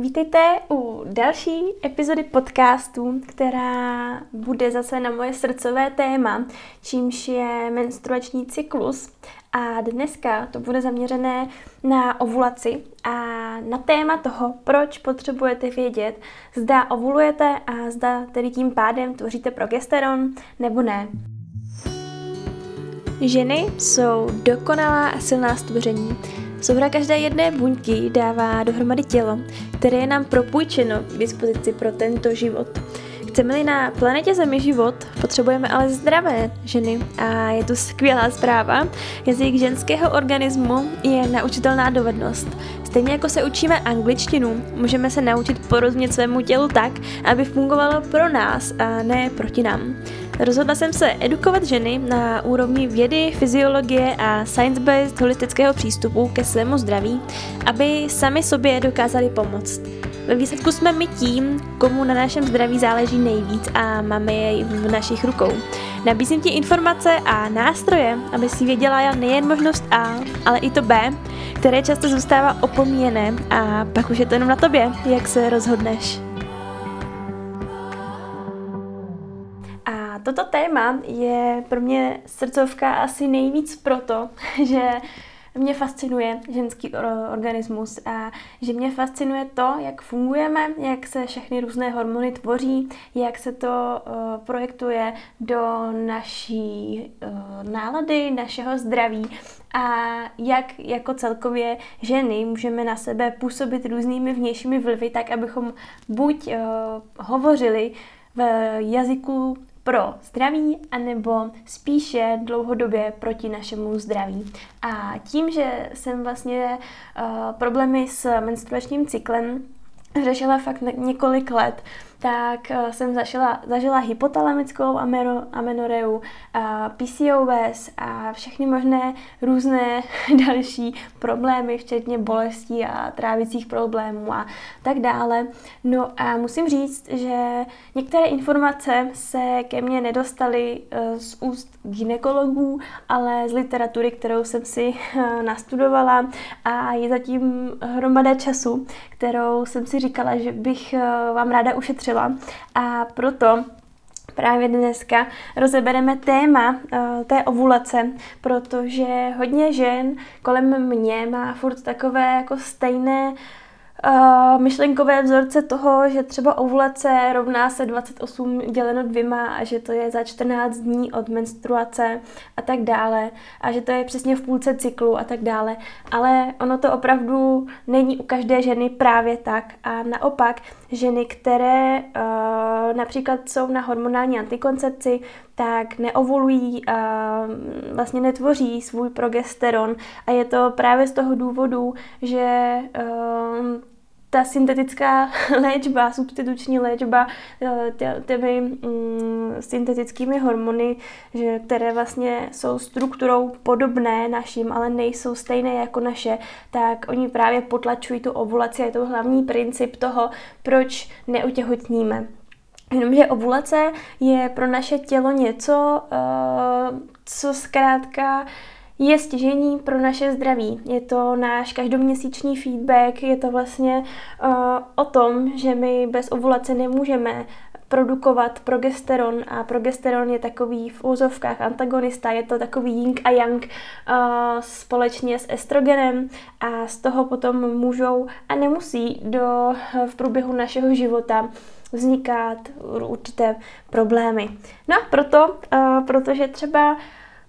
Vítejte u další epizody podcastu, která bude zase na moje srdcové téma, čímž je menstruační cyklus. A dneska to bude zaměřené na ovulaci a na téma toho, proč potřebujete vědět, zda ovulujete a zda tedy tím pádem tvoříte progesteron nebo ne. Ženy jsou dokonalá a silná stvoření. Souhra každé jedné buňky dává dohromady tělo, které je nám propůjčeno k dispozici pro tento život. Chceme-li na planetě Zemi život, potřebujeme ale zdravé ženy a je to skvělá zpráva. Jazyk ženského organismu je naučitelná dovednost. Stejně jako se učíme angličtinu, můžeme se naučit porozumět svému tělu tak, aby fungovalo pro nás a ne proti nám. Rozhodla jsem se edukovat ženy na úrovni vědy, fyziologie a science-based holistického přístupu ke svému zdraví, aby sami sobě dokázali pomoct. Ve výsledku jsme my tím, komu na našem zdraví záleží nejvíc a máme jej v našich rukou. Nabízím ti informace a nástroje, aby si věděla nejen možnost A, ale i to B, které často zůstává opomíjené a pak už je to jenom na tobě, jak se rozhodneš. Toto téma je pro mě srdcovka asi nejvíc proto, že mě fascinuje ženský organismus a že mě fascinuje to, jak fungujeme, jak se všechny různé hormony tvoří, jak se to projektuje do naší nálady, našeho zdraví a jak jako celkově ženy můžeme na sebe působit různými vnějšími vlivy, tak abychom buď hovořili v jazyku pro zdraví, anebo spíše dlouhodobě proti našemu zdraví. A tím, že jsem vlastně uh, problémy s menstruačním cyklem řešila fakt několik let, tak uh, jsem zažila, zažila hypotalamickou amenoreu, uh, PCOS a všechny možné různé další problémy, včetně bolestí a trávicích problémů a tak dále. No a musím říct, že některé informace se ke mně nedostaly uh, z úst ginekologů, ale z literatury, kterou jsem si nastudovala a je zatím hromada času, kterou jsem si říkala, že bych vám ráda ušetřila řešila a proto právě dneska rozebereme téma uh, té ovulace, protože hodně žen kolem mě má furt takové jako stejné myšlenkové vzorce toho, že třeba ovulace rovná se 28 děleno dvěma a že to je za 14 dní od menstruace a tak dále a že to je přesně v půlce cyklu a tak dále. Ale ono to opravdu není u každé ženy právě tak a naopak ženy, které uh, například jsou na hormonální antikoncepci, tak neovulují a vlastně netvoří svůj progesteron a je to právě z toho důvodu, že uh, ta syntetická léčba, substituční léčba eh, těmi mm, syntetickými hormony, že, které vlastně jsou strukturou podobné našim, ale nejsou stejné jako naše, tak oni právě potlačují tu ovulaci. Je to hlavní princip toho, proč neotěhotníme. Jenomže ovulace je pro naše tělo něco, eh, co zkrátka je stěžení pro naše zdraví. Je to náš každoměsíční feedback, je to vlastně uh, o tom, že my bez ovulace nemůžeme produkovat progesteron a progesteron je takový v úzovkách antagonista, je to takový yin a yang uh, společně s estrogenem a z toho potom můžou a nemusí do, v průběhu našeho života vznikat určité problémy. No a proto, uh, protože třeba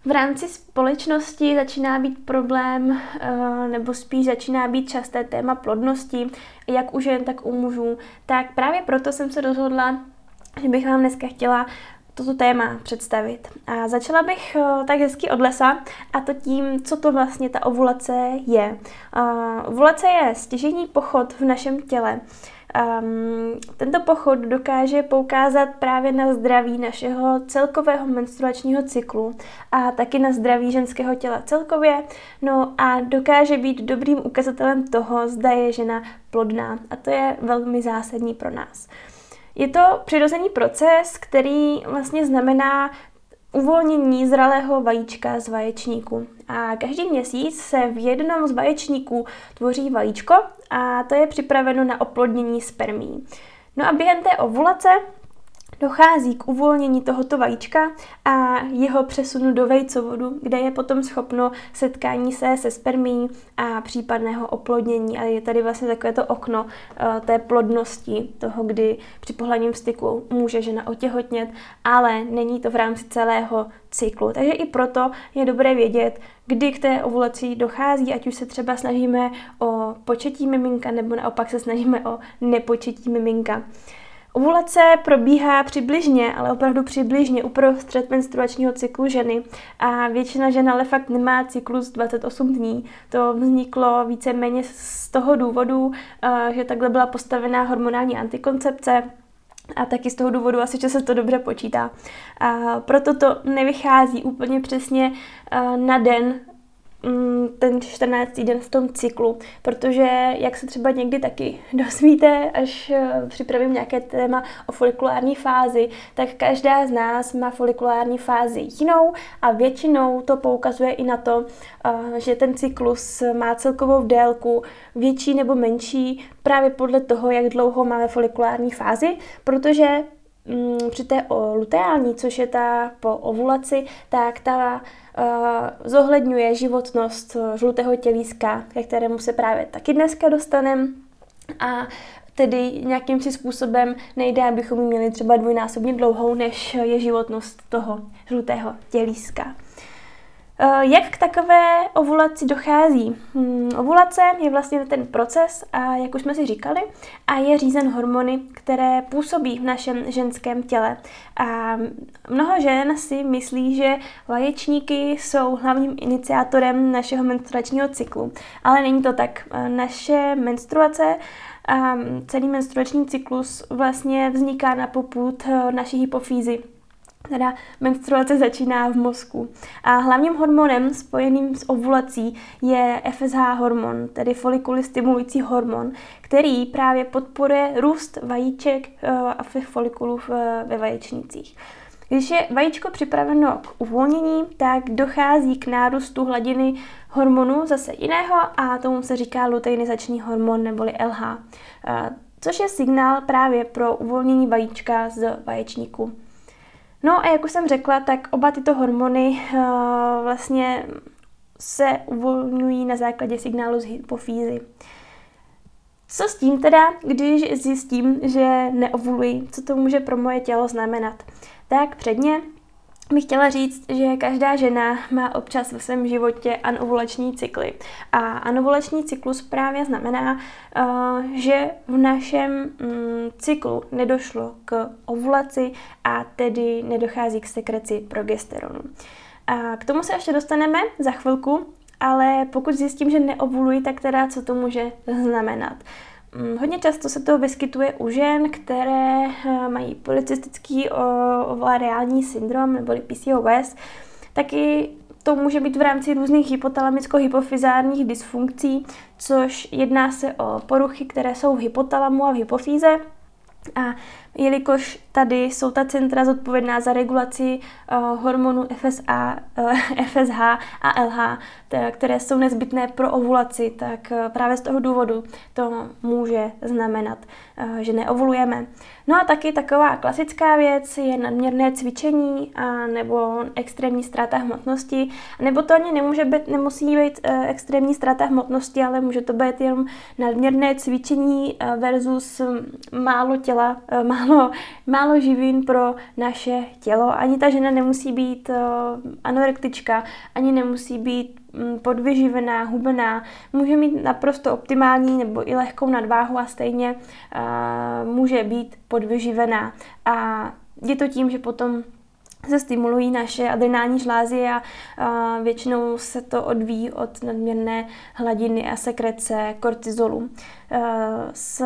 v rámci společnosti začíná být problém, eh, nebo spíš začíná být časté téma plodnosti, jak u žen, tak u mužů. Tak právě proto jsem se rozhodla, že bych vám dneska chtěla toto téma představit. A začala bych eh, tak hezky od lesa a to tím, co to vlastně ta ovulace je. Ovulace je stěžení pochod v našem těle. Um, tento pochod dokáže poukázat právě na zdraví našeho celkového menstruačního cyklu a taky na zdraví ženského těla celkově, no a dokáže být dobrým ukazatelem toho, zda je žena plodná a to je velmi zásadní pro nás. Je to přirozený proces, který vlastně znamená uvolnění zralého vajíčka z vaječníku. A každý měsíc se v jednom z vaječníků tvoří vajíčko a to je připraveno na oplodnění spermí. No a během té ovulace dochází k uvolnění tohoto vajíčka a jeho přesunu do vejcovodu, kde je potom schopno setkání se se spermí a případného oplodnění. A je tady vlastně takové to okno uh, té plodnosti, toho, kdy při pohledním styku může žena otěhotnět, ale není to v rámci celého cyklu. Takže i proto je dobré vědět, kdy k té ovulaci dochází, ať už se třeba snažíme o početí miminka, nebo naopak se snažíme o nepočetí miminka. Ovulace probíhá přibližně, ale opravdu přibližně uprostřed menstruačního cyklu ženy a většina žen ale fakt nemá cyklus 28 dní. To vzniklo víceméně z toho důvodu, eh, že takhle byla postavená hormonální antikoncepce, a taky z toho důvodu asi, že se to dobře počítá. A proto to nevychází úplně přesně eh, na den ten 14. den v tom cyklu, protože jak se třeba někdy taky dozvíte, až eh, připravím nějaké téma o folikulární fázi, tak každá z nás má folikulární fázi jinou a většinou to poukazuje i na to, eh, že ten cyklus má celkovou délku větší nebo menší právě podle toho, jak dlouho máme folikulární fázi, protože mm, při té luteální, což je ta po ovulaci, tak ta zohledňuje životnost žlutého tělíska, ke kterému se právě taky dneska dostaneme. A tedy nějakým si způsobem nejde, abychom ji měli třeba dvojnásobně dlouhou, než je životnost toho žlutého tělíska. Eh, jak k takové ovulaci dochází? Hmm, ovulace je vlastně ten proces, a jak už jsme si říkali, a je řízen hormony, které působí v našem ženském těle. A mnoho žen si myslí, že vaječníky jsou hlavním iniciátorem našeho menstruačního cyklu, ale není to tak. Eh, naše menstruace a celý menstruační cyklus vlastně vzniká na popud eh, naší hypofýzy, teda menstruace začíná v mozku. A hlavním hormonem spojeným s ovulací je FSH hormon, tedy folikuly stimulující hormon, který právě podporuje růst vajíček eh, a folikulů ve vaječnících. Když je vajíčko připraveno k uvolnění, tak dochází k nárůstu hladiny hormonu zase jiného a tomu se říká luteinizační hormon neboli LH, eh, což je signál právě pro uvolnění vajíčka z vaječníku. No a jak už jsem řekla, tak oba tyto hormony uh, vlastně se uvolňují na základě signálu z hypofýzy. Co s tím teda, když zjistím, že neovuluji, co to může pro moje tělo znamenat? Tak předně bych chtěla říct, že každá žena má občas ve svém životě anovulační cykly. A anovulační cyklus právě znamená, eh, že v našem mm, cyklu nedošlo k ovulaci a tedy nedochází k sekreci progesteronu. A k tomu se ještě dostaneme za chvilku, ale pokud zjistím, že neovuluji, tak teda co to může znamenat? Mm, hodně často se to vyskytuje u žen, které eh, mají policistický ovariální syndrom nebo PCOS. Taky to může být v rámci různých hypotalamicko-hypofizárních dysfunkcí, což jedná se o poruchy, které jsou v hypotalamu a v hypofýze. A jelikož tady jsou ta centra zodpovědná za regulaci uh, hormonů FSA, uh, FSH a LH, které jsou nezbytné pro ovulaci, tak uh, právě z toho důvodu to může znamenat, uh, že neovulujeme. No a taky taková klasická věc je nadměrné cvičení a nebo extrémní ztráta hmotnosti, nebo to ani nemůže být, nemusí být uh, extrémní ztráta hmotnosti, ale může to být jenom nadměrné cvičení uh, versus málo těla, uh, málo, málo živin pro naše tělo. Ani ta žena nemusí být uh, anorektička, ani nemusí být um, podvyživená, hubená. Může mít naprosto optimální nebo i lehkou nadváhu a stejně uh, může být podvyživená. A je to tím, že potom se stimulují naše adrenální žlázy a, a většinou se to odvíjí od nadměrné hladiny a sekrece kortizolu. E, s,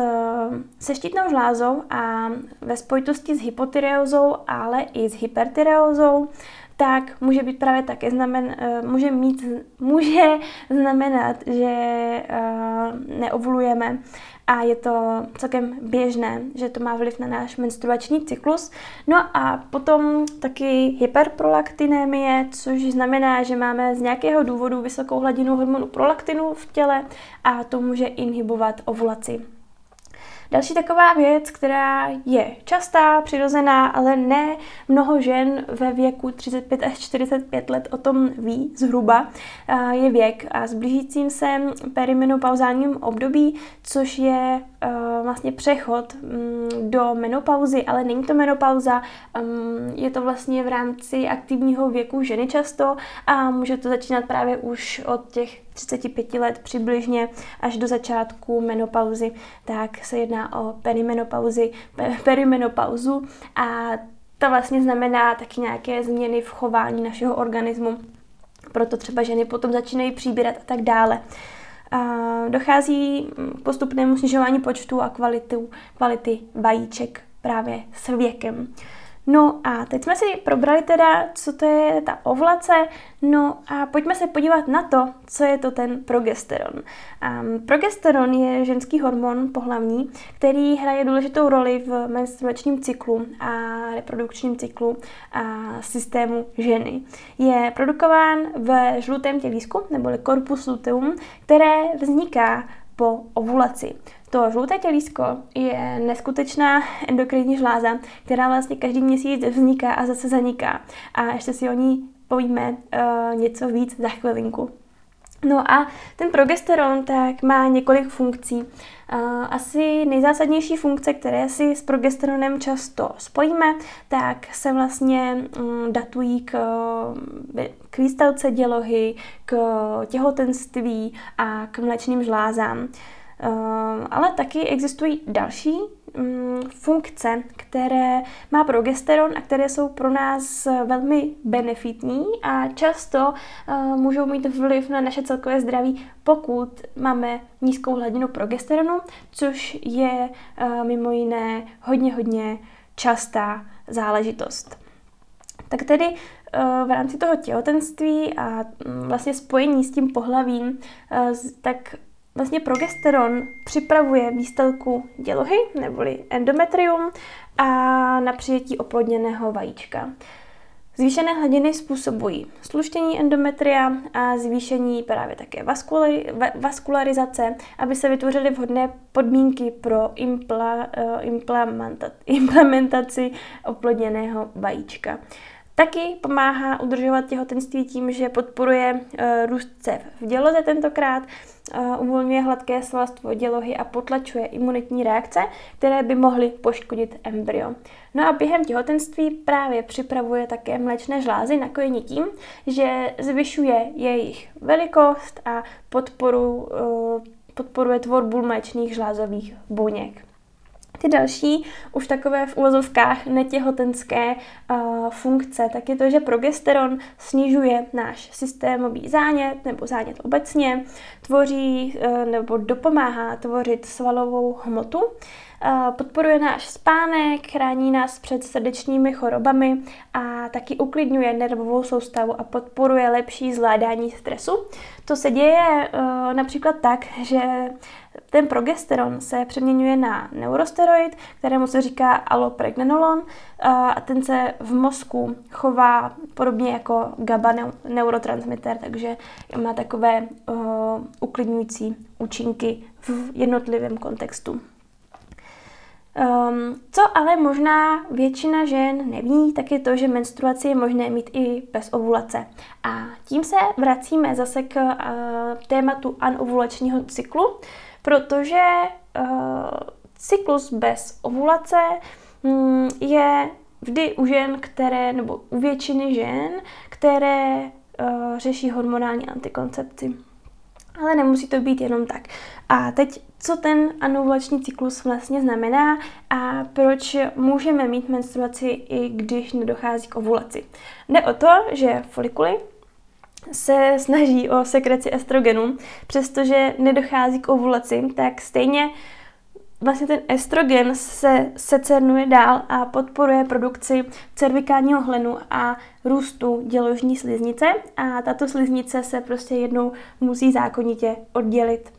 se štítnou žlázou a ve spojitosti s hypotyreózou, ale i s hypertyreózou, tak může být právě také znamen, e, může, mít, může znamenat, že e, neovulujeme a je to celkem běžné, že to má vliv na náš menstruační cyklus. No a potom taky hyperprolaktinémie, což znamená, že máme z nějakého důvodu vysokou hladinu hormonu prolaktinu v těle a to může inhibovat ovulaci. Další taková věc, která je častá, přirozená, ale ne mnoho žen ve věku 35 až 45 let o tom ví zhruba, je věk a s blížícím se perimenopauzálním období, což je vlastně přechod mm, do menopauzy, ale není to menopauza, mm, je to vlastně v rámci aktivního věku ženy často a může to začínat právě už od těch 35 let přibližně až do začátku menopauzy, tak se jedná o perimenopauzy, perimenopauzu a to vlastně znamená taky nějaké změny v chování našeho organismu. Proto třeba ženy potom začínají přibírat a tak dále. Dochází k postupnému snižování počtu a kvalitu, kvality vajíček právě s věkem. No a teď jsme si probrali teda, co to je ta ovlace, no a pojďme se podívat na to, co je to ten progesteron. Um, progesteron je ženský hormon pohlavní, který hraje důležitou roli v menstruačním cyklu a reprodukčním cyklu a systému ženy. Je produkován v žlutém tělísku, neboli corpus luteum, které vzniká po ovulaci. To žluté tělísko je neskutečná endokrinní žláza, která vlastně každý měsíc vzniká a zase zaniká. A ještě si o ní povíme uh, něco víc za chvilinku. No a ten progesteron tak má několik funkcí. Asi nejzásadnější funkce, které si s progesteronem často spojíme, tak se vlastně mm, datují k, k výstavce dělohy, k těhotenství a k mléčným žlázám. Ehm, ale taky existují další mm, funkce, které má progesteron a které jsou pro nás velmi benefitní a často ehm, můžou mít vliv na naše celkové zdraví, pokud máme nízkou hladinu progesteronu, což je ehm, mimo jiné hodně, hodně častá záležitost. Tak tedy v rámci toho těhotenství a mm, vlastně spojení s tím pohlavím, tak Vlastně progesteron připravuje výstelku dělohy, neboli endometrium, a na přijetí oplodněného vajíčka. Zvýšené hladiny způsobují sluštění endometria a zvýšení právě také vaskularizace, aby se vytvořily vhodné podmínky pro impla, eh, implementaci oplodněného vajíčka. Taky pomáhá udržovat těhotenství tím, že podporuje uh, růst cev v děloze tentokrát, uh, uvolňuje hladké svalstvo dělohy a potlačuje imunitní reakce, které by mohly poškodit embryo. No a během těhotenství právě připravuje také mléčné žlázy na kojení tím, že zvyšuje jejich velikost a podporu, uh, podporuje tvorbu mléčných žlázových buněk. Ty další, už takové v uvozovkách netěhotenské uh, funkce, tak je to, že progesteron snižuje náš systémový zánět nebo zánět obecně, tvoří uh, nebo dopomáhá tvořit svalovou hmotu, podporuje náš spánek, chrání nás před srdečními chorobami a taky uklidňuje nervovou soustavu a podporuje lepší zvládání stresu. To se děje uh, například tak, že ten progesteron se přeměňuje na neurosteroid, kterému se říká allopregnanolon a ten se v mozku chová podobně jako GABA neurotransmitter, takže má takové uh, uklidňující účinky v jednotlivém kontextu. Um, co ale možná většina žen neví, tak je to, že menstruaci je možné mít i bez ovulace. A tím se vracíme zase k uh, tématu anovulačního cyklu, protože uh, cyklus bez ovulace um, je vždy u žen, které, nebo u většiny žen, které uh, řeší hormonální antikoncepci. Ale nemusí to být jenom tak. A teď, co ten anovulační cyklus vlastně znamená a proč můžeme mít menstruaci, i když nedochází k ovulaci. Jde o to, že folikuly se snaží o sekreci estrogenu, přestože nedochází k ovulaci, tak stejně vlastně ten estrogen se secernuje dál a podporuje produkci cervikálního hlenu a růstu děložní sliznice a tato sliznice se prostě jednou musí zákonitě oddělit.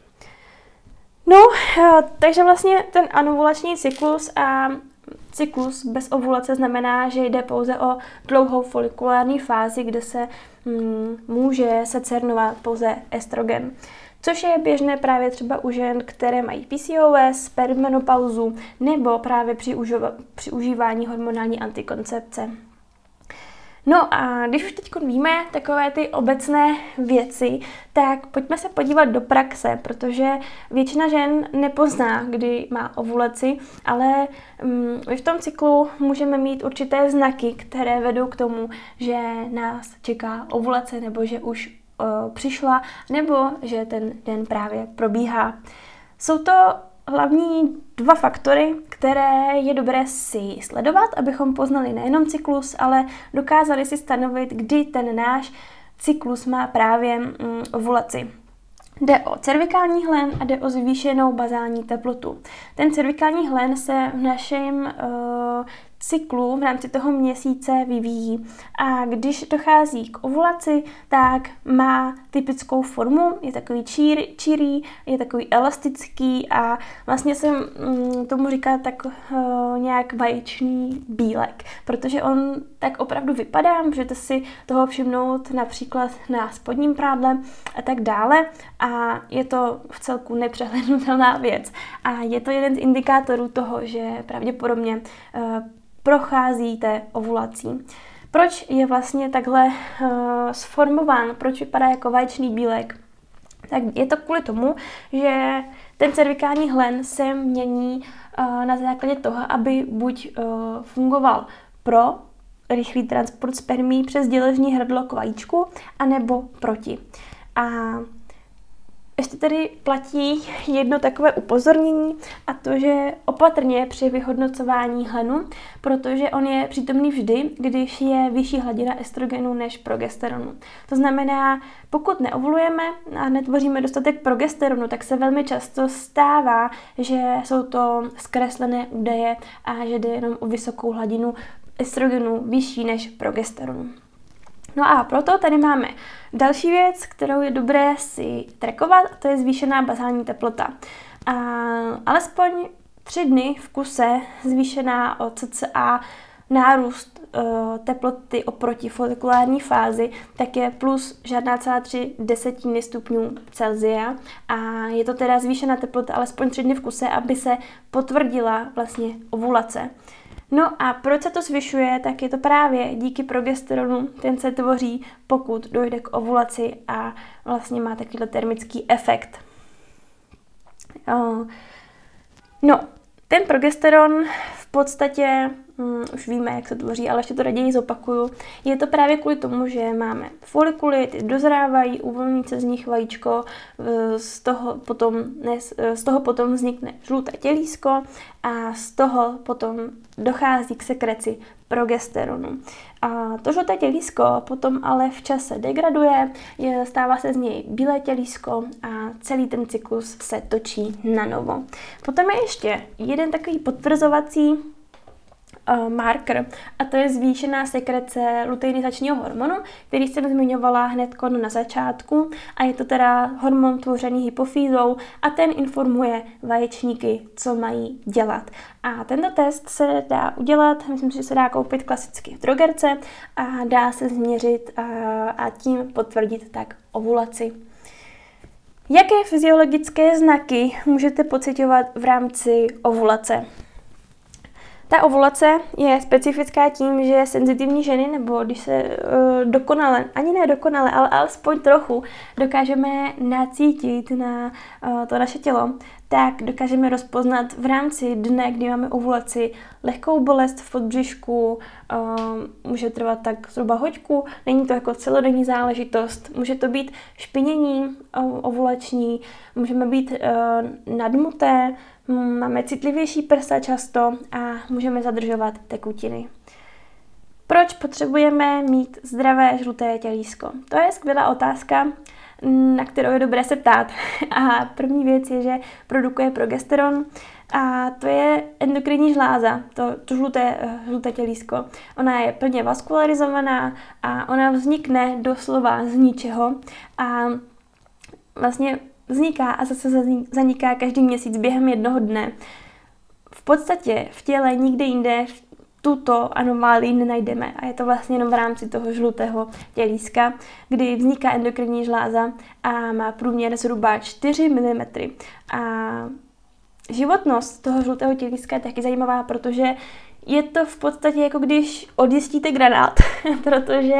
No, eh, takže vlastně ten anovulační cyklus a cyklus bez ovulace znamená, že jde pouze o dlouhou folikulární fázi, kde se mm, může secernovat pouze estrogen. Což je běžné právě třeba u žen, které mají PCOS, perimenopauzu nebo právě při, užova- při užívání hormonální antikoncepce. No a když už teď víme takové ty obecné věci, tak pojďme se podívat do praxe, protože většina žen nepozná, kdy má ovulaci, ale um, v tom cyklu můžeme mít určité znaky, které vedou k tomu, že nás čeká ovulace nebo že už uh, přišla, nebo že ten den právě probíhá. Jsou to hlavní dva faktory, které je dobré si sledovat, abychom poznali nejenom cyklus, ale dokázali si stanovit, kdy ten náš cyklus má právě mm, ovulaci. Jde o cervikální hlen a jde o zvýšenou bazální teplotu. Ten cervikální hlen se v našem uh, cyklu v rámci toho měsíce vyvíjí. A když dochází k ovulaci, tak má typickou formu, je takový čír, čirý, je takový elastický a vlastně se mm, tomu říká tak uh, nějak vaječný bílek, protože on tak opravdu vypadá, můžete si toho všimnout například na spodním prádle a tak dále a je to v celku nepřehlednutelná věc a je to jeden z indikátorů toho, že pravděpodobně uh, procházíte ovulací. Proč je vlastně takhle uh, sformován, proč vypadá jako vaječný bílek? Tak je to kvůli tomu, že ten cervikální hlen se mění uh, na základě toho, aby buď uh, fungoval pro rychlý transport spermí přes děležní hrdlo k vajíčku, anebo proti. A ještě tady platí jedno takové upozornění a to, že opatrně při vyhodnocování hlenu, protože on je přítomný vždy, když je vyšší hladina estrogenu než progesteronu. To znamená, pokud neovulujeme a netvoříme dostatek progesteronu, tak se velmi často stává, že jsou to zkreslené údaje a že jde jenom o vysokou hladinu estrogenu vyšší než progesteronu. No a proto tady máme další věc, kterou je dobré si trekovat, to je zvýšená bazální teplota. A alespoň tři dny v kuse zvýšená o cca nárůst uh, teploty oproti folikulární fázi, tak je plus žádná celá tři desetiny stupňů Celzia a je to teda zvýšená teplota alespoň tři dny v kuse, aby se potvrdila vlastně ovulace. No a proč se to zvyšuje, tak je to právě díky progesteronu, ten se tvoří, pokud dojde k ovulaci a vlastně má takovýhle termický efekt. No, ten progesteron v podstatě um, už víme, jak se tvoří, ale ještě to raději zopakuju. Je to právě kvůli tomu, že máme folikuly, ty dozrávají, uvolní se z nich vajíčko, eh, z toho potom, ne, eh, z toho potom vznikne žluté tělísko a z toho potom dochází k sekreci progesteronu. A to žluté tělísko potom ale v čase degraduje, je, stává se z něj bílé tělísko a celý ten cyklus se točí na novo. Potom je ještě jeden takový potvrzovací uh, marker a to je zvýšená sekrece luteinizačního hormonu, který jsem zmiňovala hned na začátku a je to teda hormon tvořený hypofýzou a ten informuje vaječníky, co mají dělat. A tento test se dá udělat, myslím že se dá koupit klasicky v drogerce a dá se změřit a, a tím potvrdit tak ovulaci. Jaké fyziologické znaky můžete pocitovat v rámci ovulace? Ta ovulace je specifická tím, že senzitivní ženy, nebo když se uh, dokonale, ani ne dokonale, ale alespoň trochu dokážeme nacítit na uh, to naše tělo, tak dokážeme rozpoznat v rámci dne, kdy máme ovulaci, lehkou bolest v podbřišku, uh, může trvat tak zhruba hoďku, není to jako celodenní záležitost, může to být špinění uh, ovulační, můžeme být uh, nadmuté, Máme citlivější prsa často a můžeme zadržovat tekutiny. Proč potřebujeme mít zdravé žluté tělísko? To je skvělá otázka, na kterou je dobré se ptát. A první věc je, že produkuje progesteron a to je endokrinní žláza, to, to žluté, žluté tělísko. Ona je plně vaskularizovaná a ona vznikne doslova z ničeho a vlastně vzniká a zase zaniká každý měsíc během jednoho dne. V podstatě v těle nikde jinde tuto anomálii nenajdeme a je to vlastně jenom v rámci toho žlutého tělíska, kdy vzniká endokrinní žláza a má průměr zhruba 4 mm. A životnost toho žlutého tělíska je taky zajímavá, protože je to v podstatě jako když odjistíte granát, protože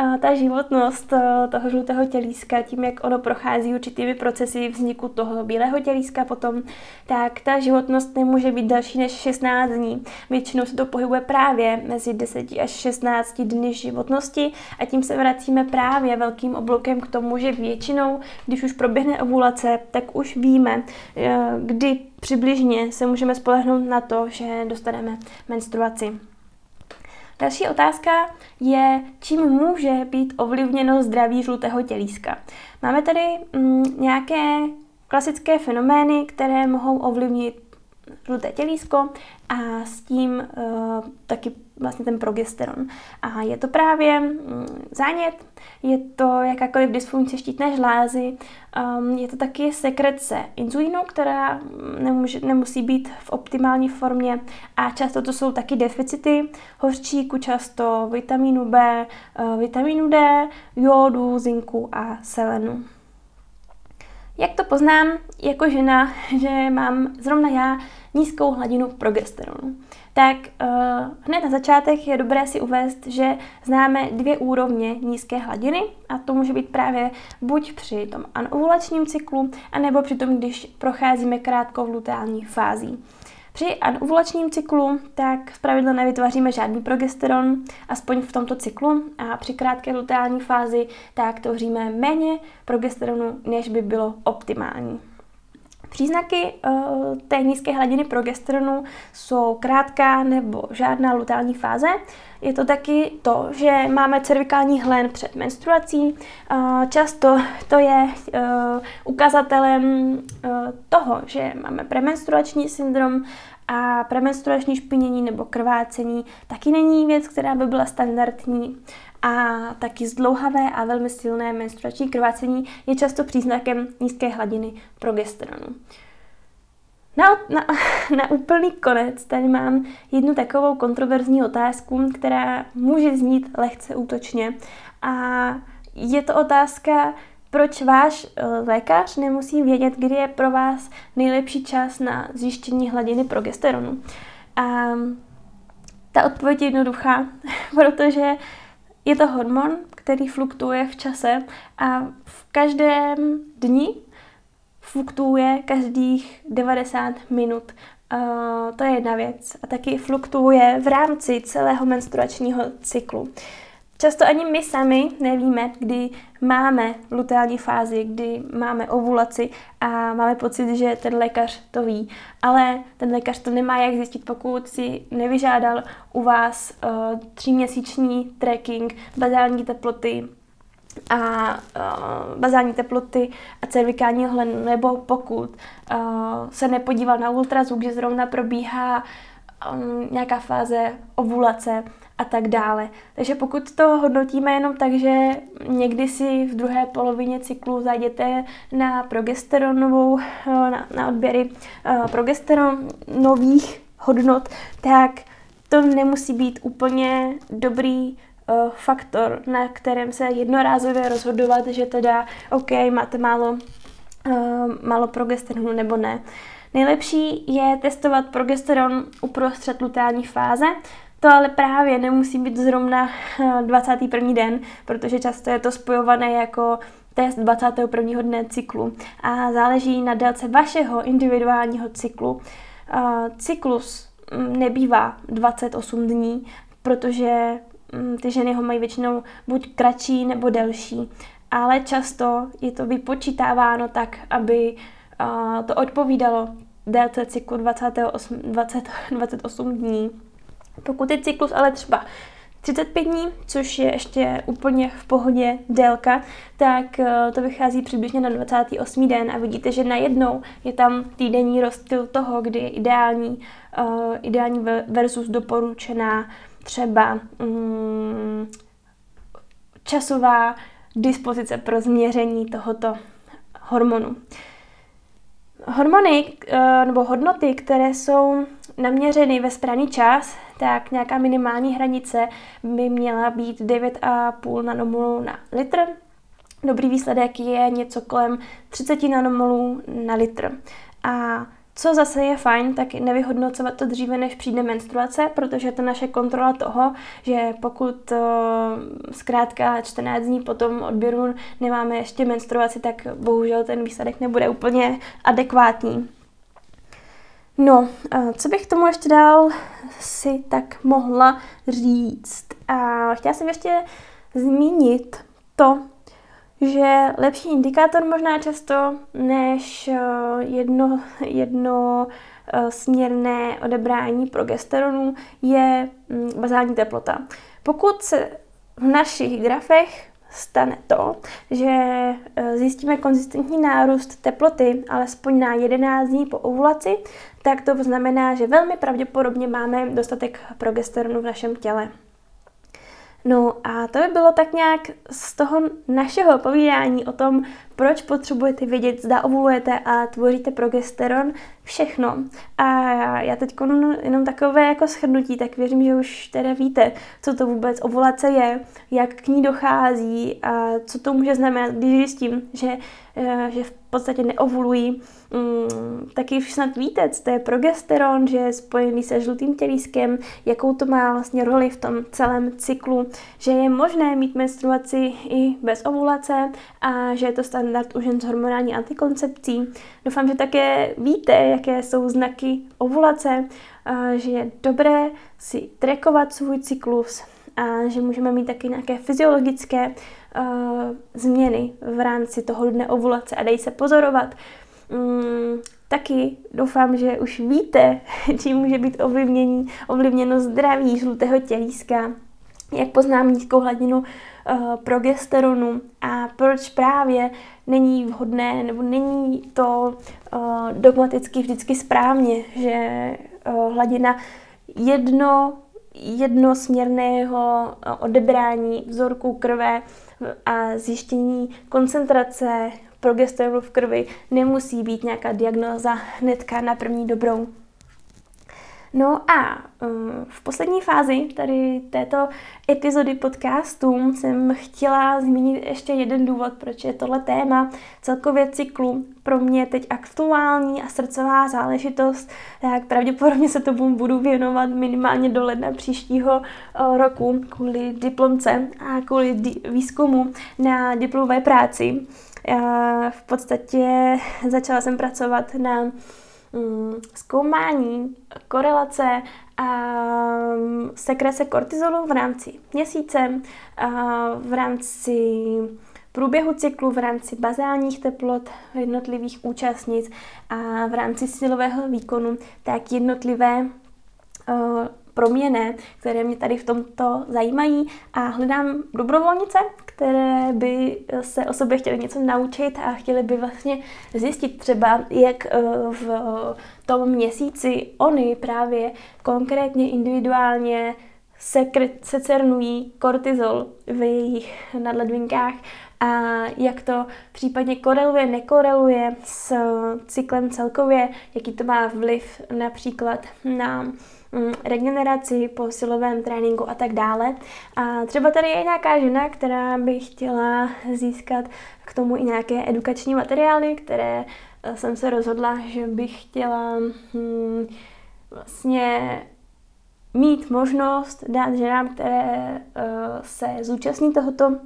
uh, ta životnost uh, toho žlutého tělíska, tím jak ono prochází určitými procesy vzniku toho bílého tělíska potom, tak ta životnost nemůže být další než 16 dní. Většinou se to pohybuje právě mezi 10 až 16 dny životnosti a tím se vracíme právě velkým oblokem k tomu, že většinou, když už proběhne ovulace, tak už víme, uh, kdy přibližně se můžeme spolehnout na to, že dostaneme menstruaci. Další otázka je, čím může být ovlivněno zdraví žlutého tělíska. Máme tady mm, nějaké klasické fenomény, které mohou ovlivnit žluté tělísko a s tím uh, taky vlastně ten progesteron. A je to právě mm, zánět, je to jakákoliv dysfunkce štítné žlázy, um, je to taky sekrece inzulínu, která nemůže, nemusí být v optimální formě a často to jsou taky deficity hořčíku, často vitamínu B, uh, vitamínu D, jodu, zinku a selenu. Jak to poznám jako žena, že mám zrovna já nízkou hladinu progesteronu? Tak uh, hned na začátek je dobré si uvést, že známe dvě úrovně nízké hladiny a to může být právě buď při tom anovulačním cyklu, anebo při tom, když procházíme krátkou luteální fází. Při anovulačním cyklu tak zpravidla nevytváříme žádný progesteron, aspoň v tomto cyklu, a při krátké luteální fázi tak tvoříme méně progesteronu, než by bylo optimální. Příznaky uh, té nízké hladiny progesteronu jsou krátká nebo žádná lutální fáze. Je to taky to, že máme cervikální hlen před menstruací. Uh, často to je uh, ukazatelem toho, že máme premenstruační syndrom a premenstruační špinění nebo krvácení taky není věc, která by byla standardní a taky zdlouhavé a velmi silné menstruační krvácení je často příznakem nízké hladiny progesteronu. Na, na, na úplný konec tady mám jednu takovou kontroverzní otázku, která může znít lehce útočně. A je to otázka, proč váš eh, lékař nemusí vědět, kdy je pro vás nejlepší čas na zjištění hladiny progesteronu. A ta odpověď je jednoduchá, protože je to hormon, který fluktuuje v čase a v každém dni fluktuuje každých 90 minut. Uh, to je jedna věc. A taky fluktuuje v rámci celého menstruačního cyklu. Často ani my sami nevíme, kdy máme luteální fázi, kdy máme ovulaci a máme pocit, že ten lékař to ví. Ale ten lékař to nemá jak zjistit, pokud si nevyžádal u vás uh, tříměsíční tracking bazální teploty a uh, bazální teploty a cervikální hlen, nebo pokud uh, se nepodíval na ultrazvuk, že zrovna probíhá um, nějaká fáze ovulace, a tak dále. Takže pokud to hodnotíme jenom tak, že někdy si v druhé polovině cyklu zajděte na progesteronovou, eh, na, na odběry uh, progesteronových hodnot, tak to nemusí být úplně dobrý uh, faktor, na kterém se jednorázově rozhodovat, že teda OK, máte málo, málo progesteronu nebo ne. Nejlepší je testovat progesteron uprostřed luteální fáze, to ale právě nemusí být zrovna 21. Eh, den, protože často je to spojované jako test 21. dne cyklu a záleží na délce vašeho individuálního cyklu. Eh, cyklus mm, nebývá 28 dní, protože mm, ty ženy ho mají většinou buď kratší nebo delší, ale často je to vypočítáváno tak, aby eh, to odpovídalo délce cyklu 28, 20, 28 dní. Pokud je cyklus ale třeba 35 dní, což je ještě úplně v pohodě délka, tak eh, to vychází přibližně na 28. den a vidíte, že najednou je tam týdenní rozptyl toho, kdy je ideální, uh, ideální versus doporučená třeba um, časová dispozice pro změření tohoto hormonu. hormony uh, nebo hodnoty, které jsou naměřeny ve správný čas, tak nějaká minimální hranice by měla být 9,5 nanomolů na litr. Dobrý výsledek je něco kolem 30 nanomolů na litr. A co zase je fajn, tak nevyhodnocovat to dříve, než přijde menstruace, protože to naše kontrola toho, že pokud uh, zkrátka 14 dní po tom odběru nemáme ještě menstruaci, tak bohužel ten výsledek nebude úplně adekvátní. No, co bych tomu ještě dál si tak mohla říct? A chtěla jsem ještě zmínit to, že lepší indikátor možná často než eh, jedno, jedno eh, směrné odebrání progesteronu je mm, bazální teplota. Pokud se v našich grafech stane to, že eh, zjistíme konzistentní nárůst teploty alespoň na 11 dní po ovulaci, tak to znamená, že velmi pravděpodobně máme dostatek progesteronu v našem těle. No a to by bylo tak nějak z toho našeho povídání o tom, proč potřebujete vědět, zda ovulujete a tvoříte progesteron, všechno. A já teď jenom takové jako shrnutí, tak věřím, že už teda víte, co to vůbec ovulace je, jak k ní dochází a co to může znamenat, když zjistím, že, eh, že v podstatě neovulují, mm, taky už snad víte, co to je progesteron, že je spojený se žlutým tělískem, jakou to má vlastně roli v tom celém cyklu, že je možné mít menstruaci i bez ovulace a že je to standard u žen s hormonální antikoncepcí. Doufám, že také víte, jaké jsou znaky ovulace, že je dobré si trekovat svůj cyklus a že můžeme mít taky nějaké fyziologické uh, změny v rámci toho dne ovulace a dají se pozorovat. Mm, taky doufám, že už víte, čím může být ovlivnění, ovlivněno zdraví žlutého tělíska, jak poznám nízkou hladinu uh, progesteronu a proč právě není vhodné nebo není to uh, dogmaticky vždycky správně, že uh, hladina jedno, jednosměrného odebrání vzorků krve a zjištění koncentrace progesteronu v krvi nemusí být nějaká diagnóza hnedka na první dobrou. No a um, v poslední fázi tady této epizody podcastu jsem chtěla zmínit ještě jeden důvod, proč je tohle téma celkově cyklu pro mě teď aktuální a srdcová záležitost, tak pravděpodobně se tomu budu věnovat minimálně do ledna příštího uh, roku kvůli diplomce a kvůli výzkumu na diplomové práci. Uh, v podstatě začala jsem pracovat na zkoumání korelace a mm, sekrese kortizolu v rámci měsíce, v rámci průběhu cyklu, v rámci bazálních teplot jednotlivých účastnic a v rámci silového výkonu, tak jednotlivé proměny, které mě tady v tomto zajímají. A hledám dobrovolnice, které by se o sobě chtěli něco naučit a chtěli by vlastně zjistit třeba, jak eh, v tom měsíci oni právě konkrétně individuálně secernují kortizol v jejich nadledvinkách a jak to případně koreluje, nekoreluje s cyklem celkově, jaký to má vliv například na regeneraci po silovém tréninku a tak dále. A třeba tady je nějaká žena, která by chtěla získat k tomu i nějaké edukační materiály, které eh, jsem se rozhodla, že bych chtěla hmm, vlastně mít možnost dát ženám, které uh, se zúčastní tohoto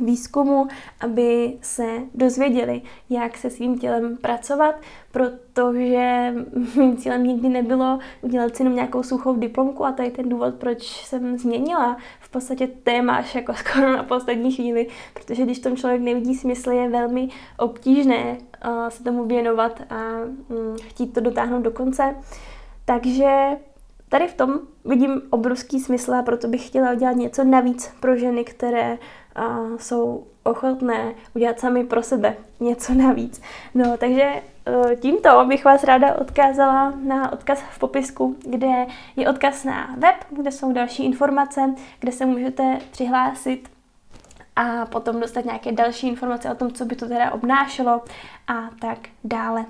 výzkumu, aby se dozvěděli, jak se svým tělem pracovat, protože mým cílem nikdy nebylo udělat si jenom nějakou suchou diplomku a to je ten důvod, proč jsem změnila v podstatě téma až jako skoro na poslední chvíli, protože když tom člověk nevidí smysl, je velmi obtížné uh, se tomu věnovat a um, chtít to dotáhnout do konce. Takže tady v tom vidím obrovský smysl a proto bych chtěla udělat něco navíc pro ženy, které a jsou ochotné udělat sami pro sebe něco navíc. No, takže e, tímto bych vás ráda odkázala na odkaz v popisku, kde je odkaz na web, kde jsou další informace, kde se můžete přihlásit a potom dostat nějaké další informace o tom, co by to teda obnášelo a tak dále.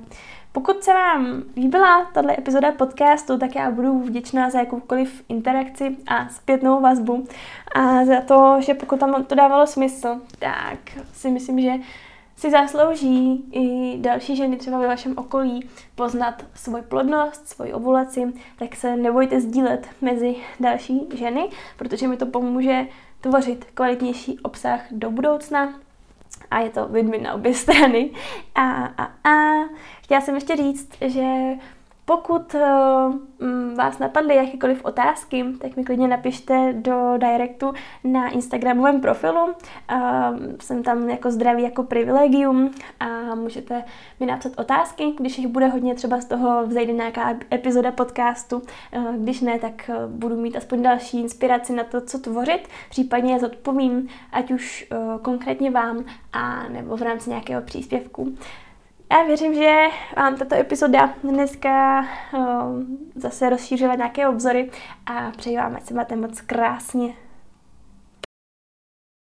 Pokud se vám líbila tato epizoda podcastu, tak já budu vděčná za jakoukoliv interakci a zpětnou vazbu a za to, že pokud tam to dávalo smysl, tak si myslím, že si zaslouží i další ženy třeba ve vašem okolí poznat svoji plodnost, svoji ovulaci, tak se nebojte sdílet mezi další ženy, protože mi to pomůže tvořit kvalitnější obsah do budoucna a je to win-win na obě strany. A, a, a chtěla jsem ještě říct, že pokud uh, vás napadly jakékoliv otázky, tak mi klidně napište do directu na Instagramovém profilu. Uh, jsem tam jako zdraví jako privilegium a můžete mi napsat otázky. Když jich bude hodně, třeba z toho vzejde nějaká epizoda podcastu. Uh, když ne, tak budu mít aspoň další inspiraci na to, co tvořit. Případně je zodpovím, ať už konkrétně vám, a nebo v rámci nějakého příspěvku. Já věřím, že vám tato epizoda dneska uh, zase rozšířila nějaké obzory a přeji vám, ať se máte moc krásně